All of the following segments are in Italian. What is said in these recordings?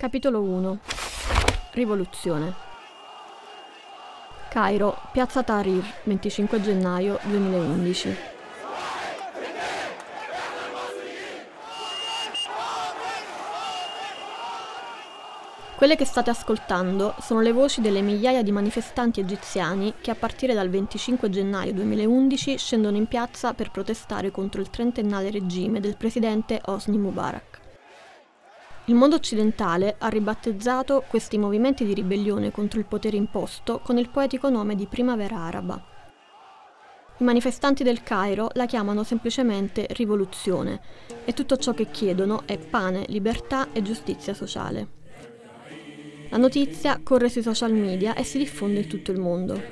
Capitolo 1 Rivoluzione. Cairo, Piazza Tahrir, 25 gennaio 2011 Quelle che state ascoltando sono le voci delle migliaia di manifestanti egiziani che a partire dal 25 gennaio 2011 scendono in piazza per protestare contro il trentennale regime del presidente Hosni Mubarak. Il mondo occidentale ha ribattezzato questi movimenti di ribellione contro il potere imposto con il poetico nome di Primavera Araba. I manifestanti del Cairo la chiamano semplicemente rivoluzione e tutto ciò che chiedono è pane, libertà e giustizia sociale. La notizia corre sui social media e si diffonde in tutto il mondo.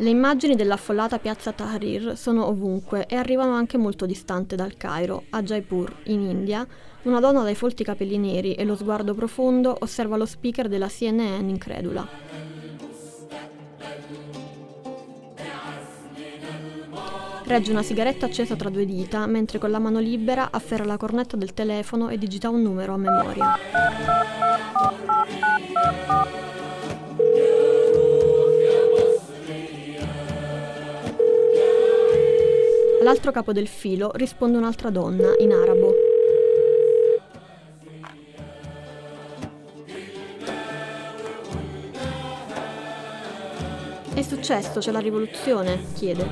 Le immagini dell'affollata piazza Tahrir sono ovunque e arrivano anche molto distante dal Cairo, a Jaipur, in India. Una donna dai folti capelli neri e lo sguardo profondo osserva lo speaker della CNN incredula. Regge una sigaretta accesa tra due dita mentre con la mano libera afferra la cornetta del telefono e digita un numero a memoria. All'altro capo del filo risponde un'altra donna, in arabo. È successo, c'è la rivoluzione? chiede.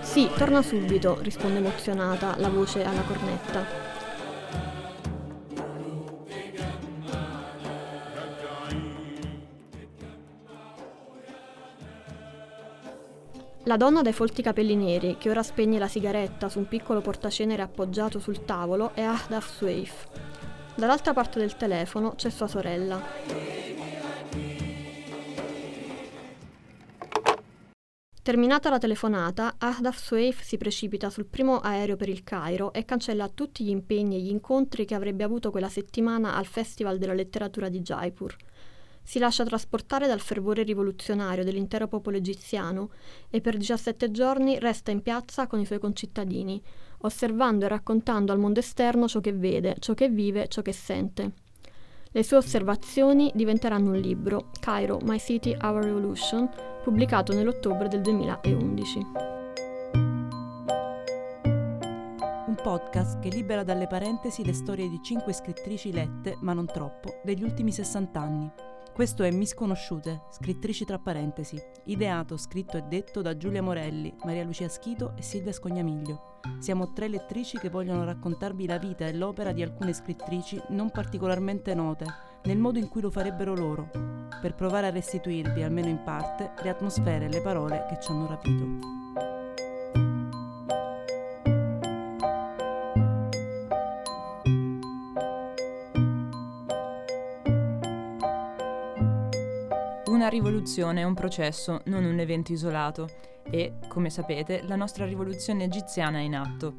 Sì, torna subito, risponde emozionata la voce alla cornetta. La donna dai folti capelli neri, che ora spegne la sigaretta su un piccolo portacenere appoggiato sul tavolo, è Ahdaf Swaif. Dall'altra parte del telefono c'è sua sorella. Terminata la telefonata, Ahdaf Swaif si precipita sul primo aereo per il Cairo e cancella tutti gli impegni e gli incontri che avrebbe avuto quella settimana al Festival della letteratura di Jaipur. Si lascia trasportare dal fervore rivoluzionario dell'intero popolo egiziano e per 17 giorni resta in piazza con i suoi concittadini, osservando e raccontando al mondo esterno ciò che vede, ciò che vive, ciò che sente. Le sue osservazioni diventeranno un libro, Cairo, My City, Our Revolution, pubblicato nell'ottobre del 2011. Un podcast che libera dalle parentesi le storie di cinque scrittrici lette, ma non troppo, degli ultimi 60 anni. Questo è Misconosciute, scrittrici tra parentesi, ideato, scritto e detto da Giulia Morelli, Maria Lucia Schito e Silvia Scognamiglio. Siamo tre lettrici che vogliono raccontarvi la vita e l'opera di alcune scrittrici non particolarmente note, nel modo in cui lo farebbero loro, per provare a restituirvi, almeno in parte, le atmosfere e le parole che ci hanno rapito. Rivoluzione è un processo, non un evento isolato e, come sapete, la nostra rivoluzione egiziana è in atto.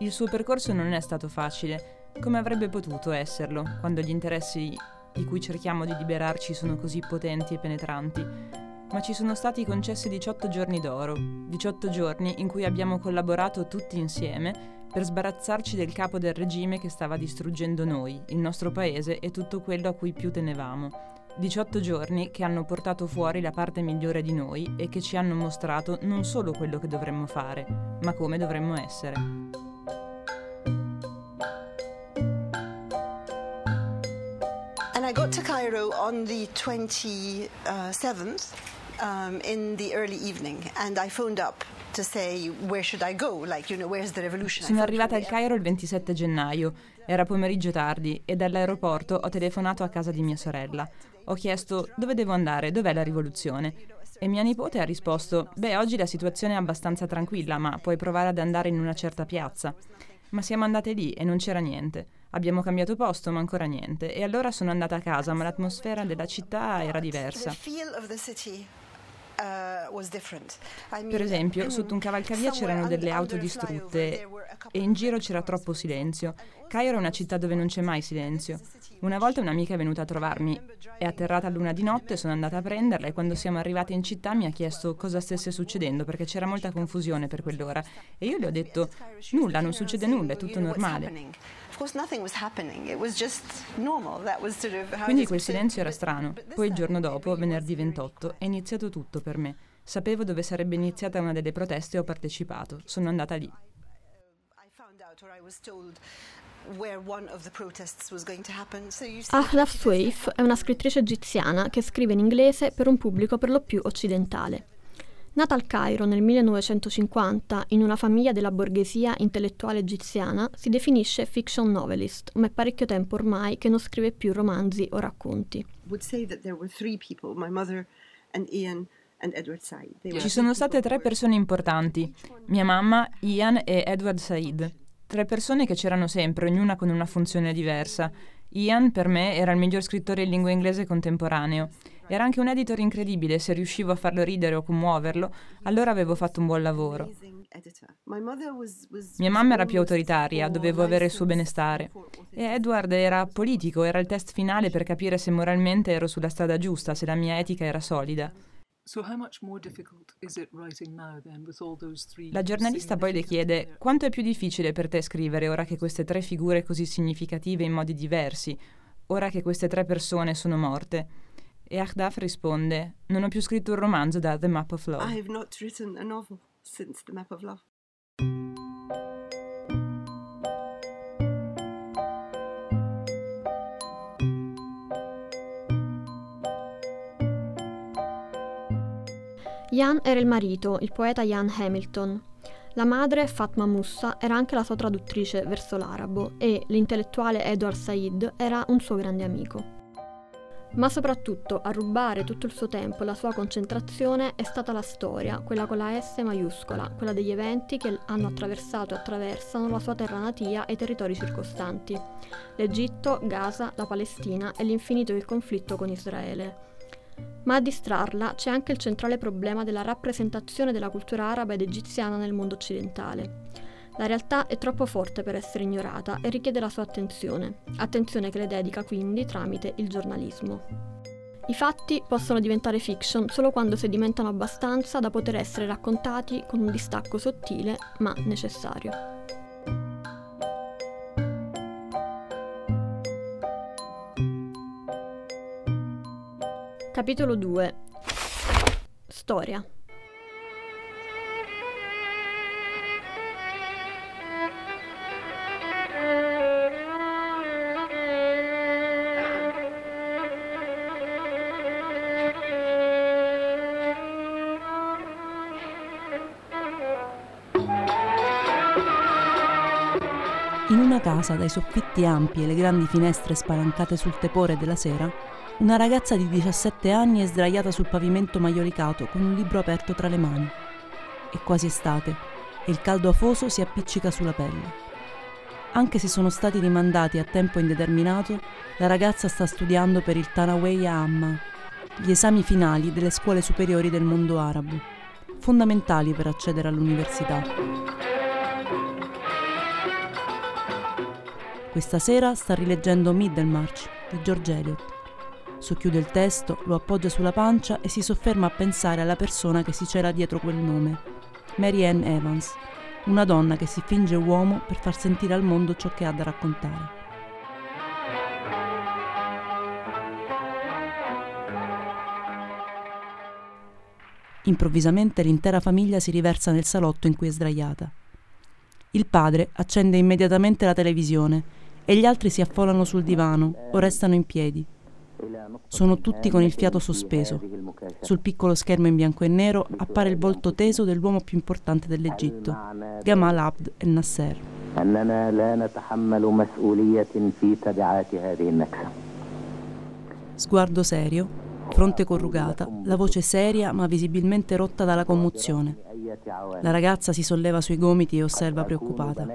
Il suo percorso non è stato facile, come avrebbe potuto esserlo, quando gli interessi di cui cerchiamo di liberarci sono così potenti e penetranti. Ma ci sono stati concessi 18 giorni d'oro, 18 giorni in cui abbiamo collaborato tutti insieme per sbarazzarci del capo del regime che stava distruggendo noi, il nostro paese e tutto quello a cui più tenevamo. 18 giorni che hanno portato fuori la parte migliore di noi e che ci hanno mostrato non solo quello che dovremmo fare, ma come dovremmo essere. And I got to Cairo on the 27th um, in the early evening and I phoned up say like you know. Sono arrivata al Cairo il 27 gennaio. Era pomeriggio tardi e dall'aeroporto ho telefonato a casa di mia sorella. Ho chiesto dove devo andare, dov'è la rivoluzione? E mia nipote ha risposto: Beh, oggi la situazione è abbastanza tranquilla, ma puoi provare ad andare in una certa piazza. Ma siamo andate lì e non c'era niente. Abbiamo cambiato posto, ma ancora niente. E allora sono andata a casa, ma l'atmosfera della città era diversa. Per esempio, sotto un cavalcavia c'erano delle auto distrutte e in giro c'era troppo silenzio. Cairo è una città dove non c'è mai silenzio. Una volta un'amica è venuta a trovarmi, è atterrata a luna di notte, sono andata a prenderla e quando siamo arrivati in città mi ha chiesto cosa stesse succedendo perché c'era molta confusione per quell'ora e io le ho detto nulla, non succede nulla, è tutto normale. Quindi quel silenzio era strano. Poi il giorno dopo, venerdì 28, è iniziato tutto per me. Sapevo dove sarebbe iniziata una delle proteste e ho partecipato. Sono andata lì. Ahdaf Swaif è una scrittrice egiziana che scrive in inglese per un pubblico per lo più occidentale. Nata al Cairo nel 1950 in una famiglia della borghesia intellettuale egiziana, si definisce fiction novelist, ma è parecchio tempo ormai che non scrive più romanzi o racconti. Ci sono state tre persone importanti, mia mamma, Ian e Edward Said. Tre persone che c'erano sempre, ognuna con una funzione diversa. Ian, per me, era il miglior scrittore in lingua inglese contemporaneo. Era anche un editor incredibile, se riuscivo a farlo ridere o commuoverlo, allora avevo fatto un buon lavoro. Mia mamma era più autoritaria, dovevo avere il suo benestare. E Edward era politico, era il test finale per capire se moralmente ero sulla strada giusta, se la mia etica era solida. La giornalista poi le chiede quanto è più difficile per te scrivere ora che queste tre figure così significative in modi diversi, ora che queste tre persone sono morte. E Ahdaf risponde: Non ho più scritto un romanzo da The Map of Love. I have not written a novel since The Map of Love. Jan era il marito, il poeta Jan Hamilton. La madre, Fatma Mussa, era anche la sua traduttrice verso l'arabo e l'intellettuale Edward Said era un suo grande amico. Ma soprattutto a rubare tutto il suo tempo e la sua concentrazione è stata la storia, quella con la S maiuscola, quella degli eventi che hanno attraversato e attraversano la sua terra natia e i territori circostanti. L'Egitto, Gaza, la Palestina e l'infinito del conflitto con Israele. Ma a distrarla c'è anche il centrale problema della rappresentazione della cultura araba ed egiziana nel mondo occidentale. La realtà è troppo forte per essere ignorata e richiede la sua attenzione, attenzione che le dedica quindi tramite il giornalismo. I fatti possono diventare fiction solo quando sedimentano abbastanza da poter essere raccontati con un distacco sottile ma necessario. Capitolo 2 Storia. In una casa dai soffitti ampi e le grandi finestre spalancate sul tepore della sera, una ragazza di 17 anni è sdraiata sul pavimento maiolicato con un libro aperto tra le mani. È quasi estate e il caldo afoso si appiccica sulla pelle. Anche se sono stati rimandati a tempo indeterminato, la ragazza sta studiando per il Tanaway Amma, gli esami finali delle scuole superiori del mondo arabo, fondamentali per accedere all'università. Questa sera sta rileggendo Middlemarch di George Eliot Socchiude il testo, lo appoggia sulla pancia e si sofferma a pensare alla persona che si cela dietro quel nome. Mary Ann Evans, una donna che si finge uomo per far sentire al mondo ciò che ha da raccontare. Improvvisamente l'intera famiglia si riversa nel salotto in cui è sdraiata. Il padre accende immediatamente la televisione e gli altri si affollano sul divano o restano in piedi. Sono tutti con il fiato sospeso. Sul piccolo schermo in bianco e nero appare il volto teso dell'uomo più importante dell'Egitto, Gamal Abd el Nasser. Sguardo serio, fronte corrugata, la voce seria ma visibilmente rotta dalla commozione. La ragazza si solleva sui gomiti e osserva preoccupata.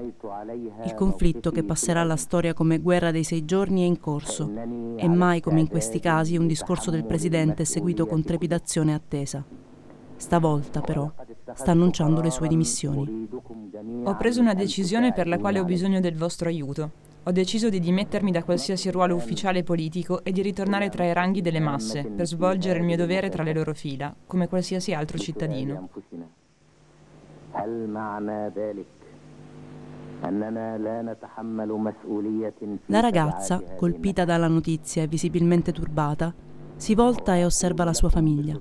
Il conflitto che passerà alla storia come guerra dei sei giorni è in corso e mai come in questi casi un discorso del presidente è seguito con trepidazione e attesa. Stavolta, però, sta annunciando le sue dimissioni. Ho preso una decisione per la quale ho bisogno del vostro aiuto. Ho deciso di dimettermi da qualsiasi ruolo ufficiale politico e di ritornare tra i ranghi delle masse per svolgere il mio dovere tra le loro fila, come qualsiasi altro cittadino. La ragazza, colpita dalla notizia e visibilmente turbata, si volta e osserva la sua famiglia.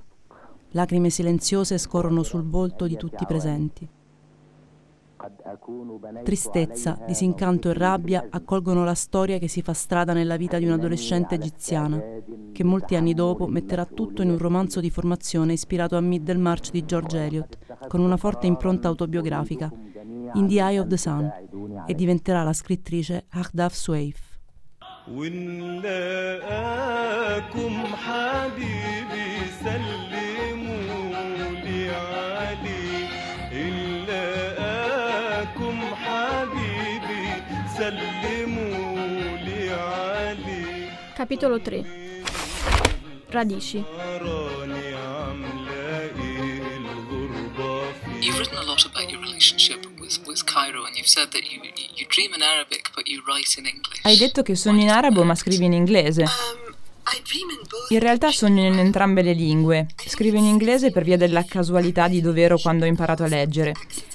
Lacrime silenziose scorrono sul volto di tutti i presenti. Tristezza, disincanto e rabbia accolgono la storia che si fa strada nella vita di un'adolescente egiziana, che molti anni dopo metterà tutto in un romanzo di formazione ispirato a Middlemarch di George Eliot, con una forte impronta autobiografica, In the Eye of the Sun, e diventerà la scrittrice Ahdaf Swaif. Capitolo 3 Radici relationship with, with Cairo and you've said that you, you dream in Arabic but you write in English. Hai detto che sogni in arabo ma scrivi in inglese. Um, in realtà sogno in entrambe le lingue. Scrivo in inglese per via della casualità di dovere quando ho imparato a leggere.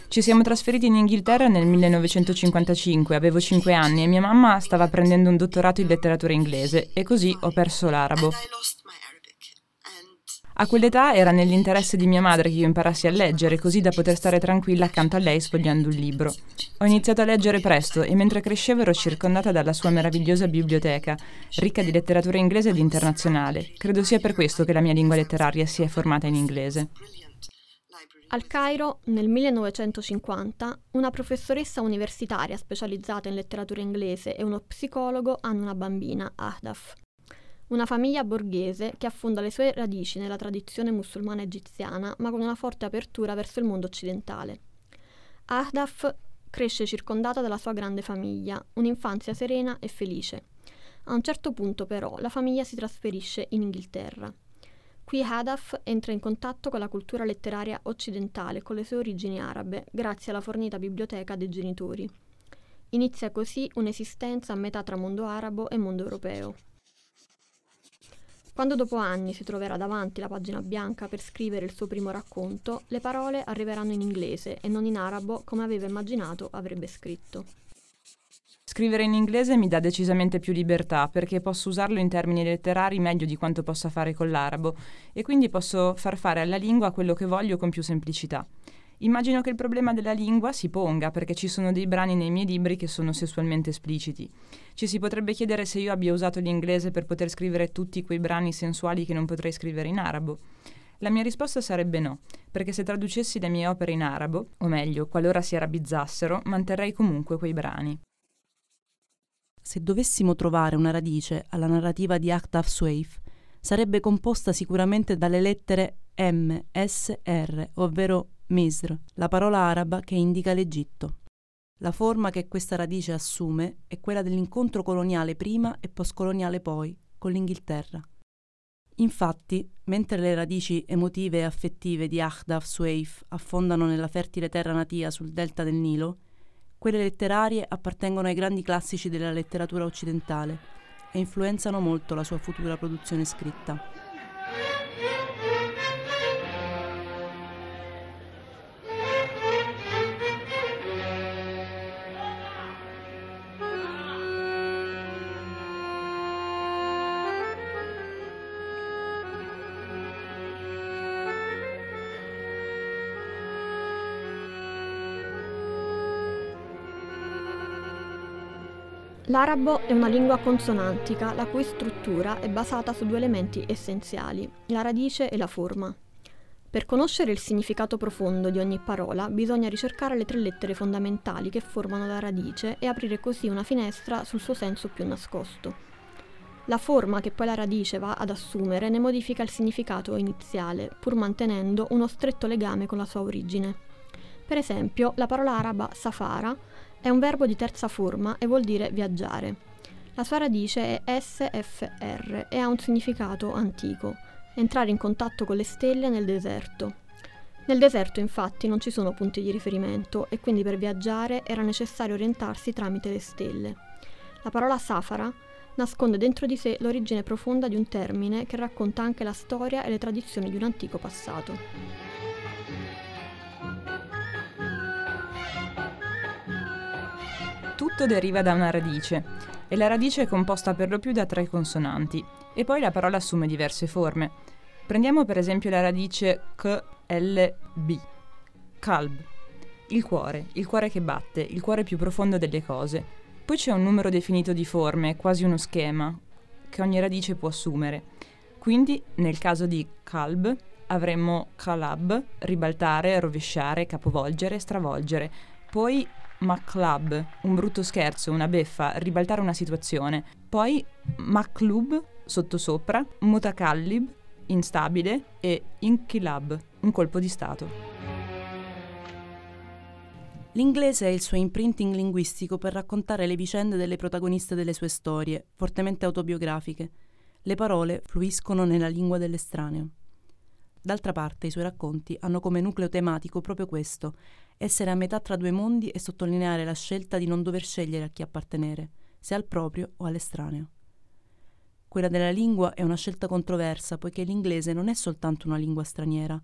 Ci siamo trasferiti in Inghilterra nel 1955, avevo 5 anni e mia mamma stava prendendo un dottorato in letteratura inglese e così ho perso l'arabo. And I lost my Arabic. And A quell'età era nell'interesse di mia madre che io imparassi a leggere, così da poter stare tranquilla accanto a lei sfogliando un libro. Ho iniziato a leggere presto e mentre crescevo ero circondata dalla sua meravigliosa biblioteca, ricca di letteratura inglese ed internazionale. Credo sia per questo che la mia lingua letteraria si è formata in inglese. Al Cairo, nel 1950, una professoressa universitaria specializzata in letteratura inglese e uno psicologo hanno una bambina, Ahdaf. Una famiglia borghese che affonda le sue radici nella tradizione musulmana egiziana, ma con una forte apertura verso il mondo occidentale. Ahdaf cresce circondata dalla sua grande famiglia, un'infanzia serena e felice. A un certo punto, però, la famiglia si trasferisce in Inghilterra. Qui Hadaf entra in contatto con la cultura letteraria occidentale e con le sue origini arabe, grazie alla fornita biblioteca dei genitori. Inizia così un'esistenza a metà tra mondo arabo e mondo europeo. Quando dopo anni si troverà davanti la pagina bianca per scrivere il suo primo racconto, le parole arriveranno in inglese e non in arabo come aveva immaginato avrebbe scritto. Scrivere in inglese mi dà decisamente più libertà perché posso usarlo in termini letterari meglio di quanto possa fare con l'arabo e quindi posso far fare alla lingua quello che voglio con più semplicità. Immagino che il problema della lingua si ponga perché ci sono dei brani nei miei libri che sono sessualmente espliciti. Ci si potrebbe chiedere se io abbia usato l'inglese per poter scrivere tutti quei brani sensuali che non potrei scrivere in arabo. La mia risposta sarebbe no, perché se traducessi le mie opere in arabo, o meglio, qualora si arabizzassero, manterrei comunque quei brani. Se dovessimo trovare una radice alla narrativa di Ahtaf Swaif, sarebbe composta sicuramente dalle lettere M, S, R, ovvero Misr, la parola araba che indica l'Egitto. La forma che questa radice assume è quella dell'incontro coloniale prima e postcoloniale poi, con l'Inghilterra. Infatti, mentre le radici emotive e affettive di Ahdaf Swaif affondano nella fertile terra natia sul delta del Nilo, quelle letterarie appartengono ai grandi classici della letteratura occidentale e influenzano molto la sua futura produzione scritta. L'arabo è una lingua consonantica la cui struttura è basata su due elementi essenziali, la radice e la forma. Per conoscere il significato profondo di ogni parola bisogna ricercare le tre lettere fondamentali che formano la radice e aprire così una finestra sul suo senso più nascosto. La forma che poi la radice va ad assumere ne modifica il significato iniziale, pur mantenendo uno stretto legame con la sua origine. Per esempio, la parola araba safara è un verbo di terza forma e vuol dire viaggiare. La sua radice è SFR e ha un significato antico, entrare in contatto con le stelle nel deserto. Nel deserto infatti non ci sono punti di riferimento e quindi per viaggiare era necessario orientarsi tramite le stelle. La parola safara nasconde dentro di sé l'origine profonda di un termine che racconta anche la storia e le tradizioni di un antico passato. Tutto deriva da una radice e la radice è composta per lo più da tre consonanti e poi la parola assume diverse forme. Prendiamo per esempio la radice KLB, kalb, il cuore, il cuore che batte, il cuore più profondo delle cose. Poi c'è un numero definito di forme, quasi uno schema, che ogni radice può assumere. Quindi, nel caso di kalb, avremmo kalab, ribaltare, rovesciare, capovolgere, stravolgere. Poi maklab, un brutto scherzo, una beffa, ribaltare una situazione. Poi maklub, sottosopra, mutakallib, instabile e inkilab, un colpo di Stato. L'inglese è il suo imprinting linguistico per raccontare le vicende delle protagoniste delle sue storie, fortemente autobiografiche. Le parole fluiscono nella lingua dell'estraneo. D'altra parte, i suoi racconti hanno come nucleo tematico proprio questo, essere a metà tra due mondi e sottolineare la scelta di non dover scegliere a chi appartenere, se al proprio o all'estraneo. Quella della lingua è una scelta controversa, poiché l'inglese non è soltanto una lingua straniera,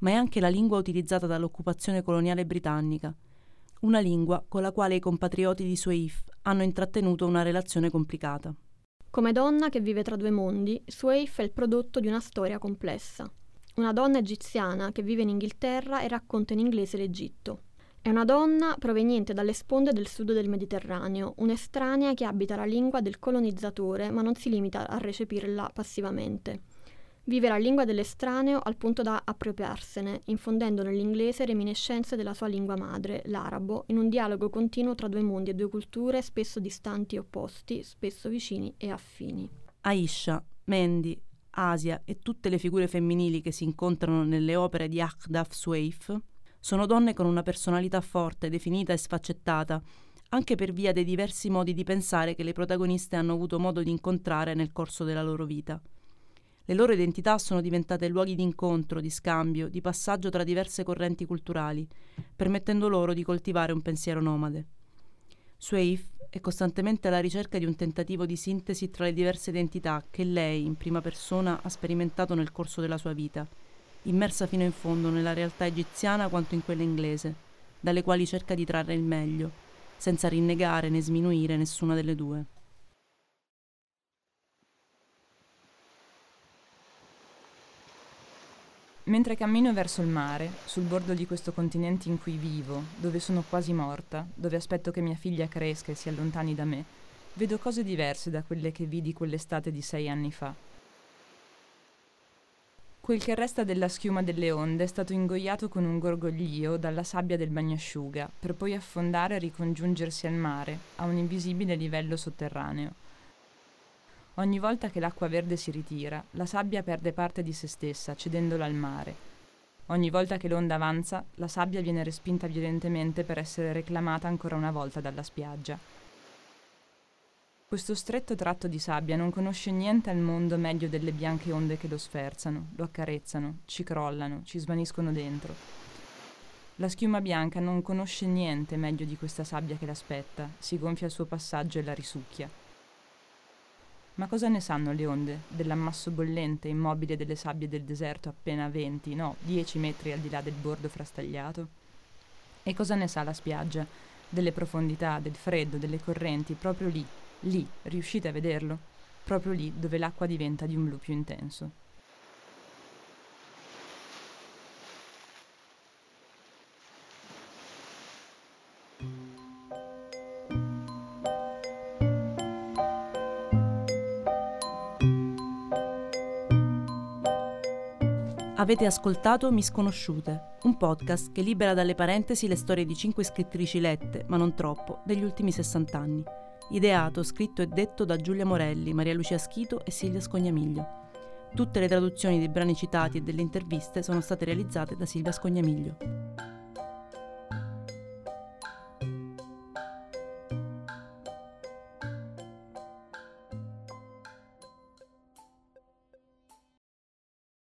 ma è anche la lingua utilizzata dall'occupazione coloniale britannica, una lingua con la quale i compatrioti di Sueif hanno intrattenuto una relazione complicata. Come donna che vive tra due mondi, Sueif è il prodotto di una storia complessa. Una donna egiziana che vive in Inghilterra e racconta in inglese l'Egitto. È una donna proveniente dalle sponde del sud del Mediterraneo, un'estranea che abita la lingua del colonizzatore ma non si limita a recepirla passivamente. Vive la lingua dell'estraneo al punto da appropriarsene, infondendo nell'inglese reminiscenze della sua lingua madre, l'arabo, in un dialogo continuo tra due mondi e due culture spesso distanti e opposti, spesso vicini e affini. Aisha, Mandy, Asia e tutte le figure femminili che si incontrano nelle opere di Akhdaf Swaif sono donne con una personalità forte, definita e sfaccettata, anche per via dei diversi modi di pensare che le protagoniste hanno avuto modo di incontrare nel corso della loro vita. Le loro identità sono diventate luoghi di incontro, di scambio, di passaggio tra diverse correnti culturali, permettendo loro di coltivare un pensiero nomade. Swaif è costantemente alla ricerca di un tentativo di sintesi tra le diverse identità che lei, in prima persona, ha sperimentato nel corso della sua vita, immersa fino in fondo nella realtà egiziana quanto in quella inglese, dalle quali cerca di trarre il meglio, senza rinnegare né sminuire nessuna delle due. Mentre cammino verso il mare, sul bordo di questo continente in cui vivo, dove sono quasi morta, dove aspetto che mia figlia cresca e si allontani da me, vedo cose diverse da quelle che vidi quell'estate di sei anni fa. Quel che resta della schiuma delle onde è stato ingoiato con un gorgoglio dalla sabbia del bagnasciuga, per poi affondare e ricongiungersi al mare, a un invisibile livello sotterraneo. Ogni volta che l'acqua verde si ritira, la sabbia perde parte di se stessa, cedendola al mare. Ogni volta che l'onda avanza, la sabbia viene respinta violentemente per essere reclamata ancora una volta dalla spiaggia. Questo stretto tratto di sabbia non conosce niente al mondo meglio delle bianche onde che lo sferzano, lo accarezzano, ci crollano, ci svaniscono dentro. La schiuma bianca non conosce niente meglio di questa sabbia che l'aspetta, si gonfia al suo passaggio e la risucchia. Ma cosa ne sanno le onde dell'ammasso bollente immobile delle sabbie del deserto appena 20, no, 10 metri al di là del bordo frastagliato? E cosa ne sa la spiaggia delle profondità, del freddo, delle correnti, proprio lì, lì, riuscite a vederlo? Proprio lì dove l'acqua diventa di un blu più intenso. Avete ascoltato Misconosciute, un podcast che libera dalle parentesi le storie di cinque scrittrici lette, ma non troppo, degli ultimi 60 anni. Ideato, scritto e detto da Giulia Morelli, Maria Lucia Schito e Silvia Scognamiglio. Tutte le traduzioni dei brani citati e delle interviste sono state realizzate da Silvia Scognamiglio.